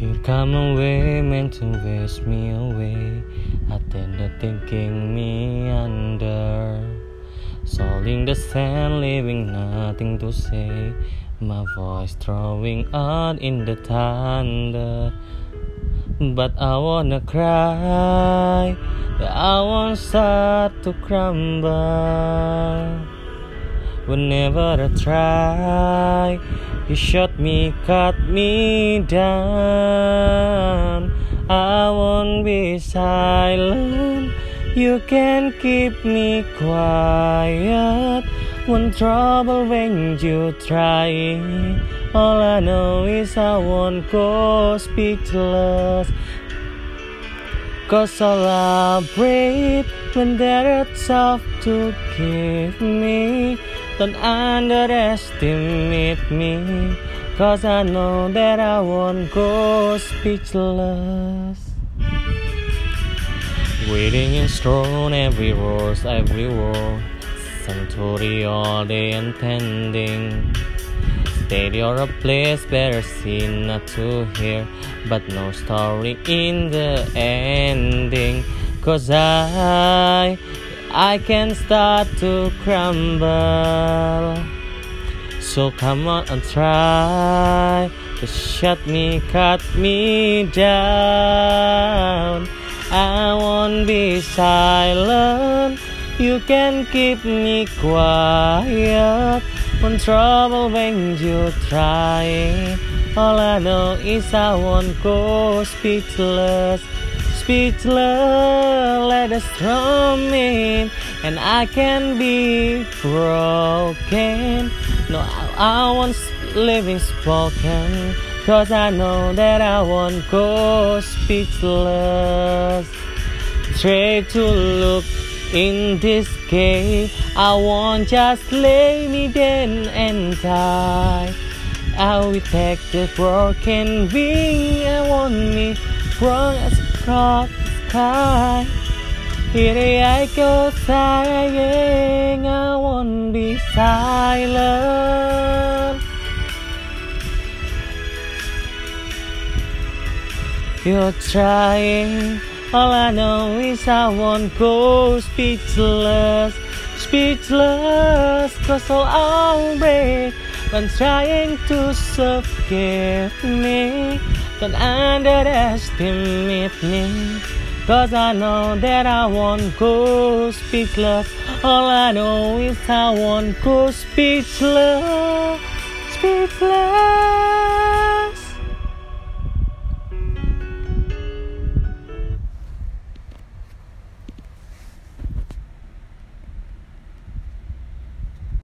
Don't come away, meant to waste me away. I tend to thinking me under. Soiling the sand, leaving nothing to say. My voice throwing out in the thunder. But I wanna cry, I won't start to crumble. Whenever I try, you shut me, cut me down. I won't be silent. You can keep me quiet. One trouble when you try. All I know is I won't go speechless. Cause all I breathe when there is soft to give me. Don't underestimate me. Cause I know that I won't go speechless. Waiting in stone, every rose, every wall. Sanctuary all day and pending. State you're a place better seen, not to hear. But no story in the ending. Cause I, I can start to crumble. So come on and try to shut me, cut me down. I won't be silent. You can keep me quiet. One trouble when you try. All I know is I won't go speechless. Speechless, let us drum in, and I can be broken. No, I, I want living spoken. Cause I know that I won't go speechless. Try to look in this cave. I won't just lay me down and die. I will take the broken wing. I want me strong as across the sky. Here I go sighing. I won't be silent. You're trying. All I know is I won't go speechless, speechless. Cause I'll break when trying to suffocate me. Don't underestimate me. Cause I know that I won't go speechless. All I know is I won't go speechless, speechless.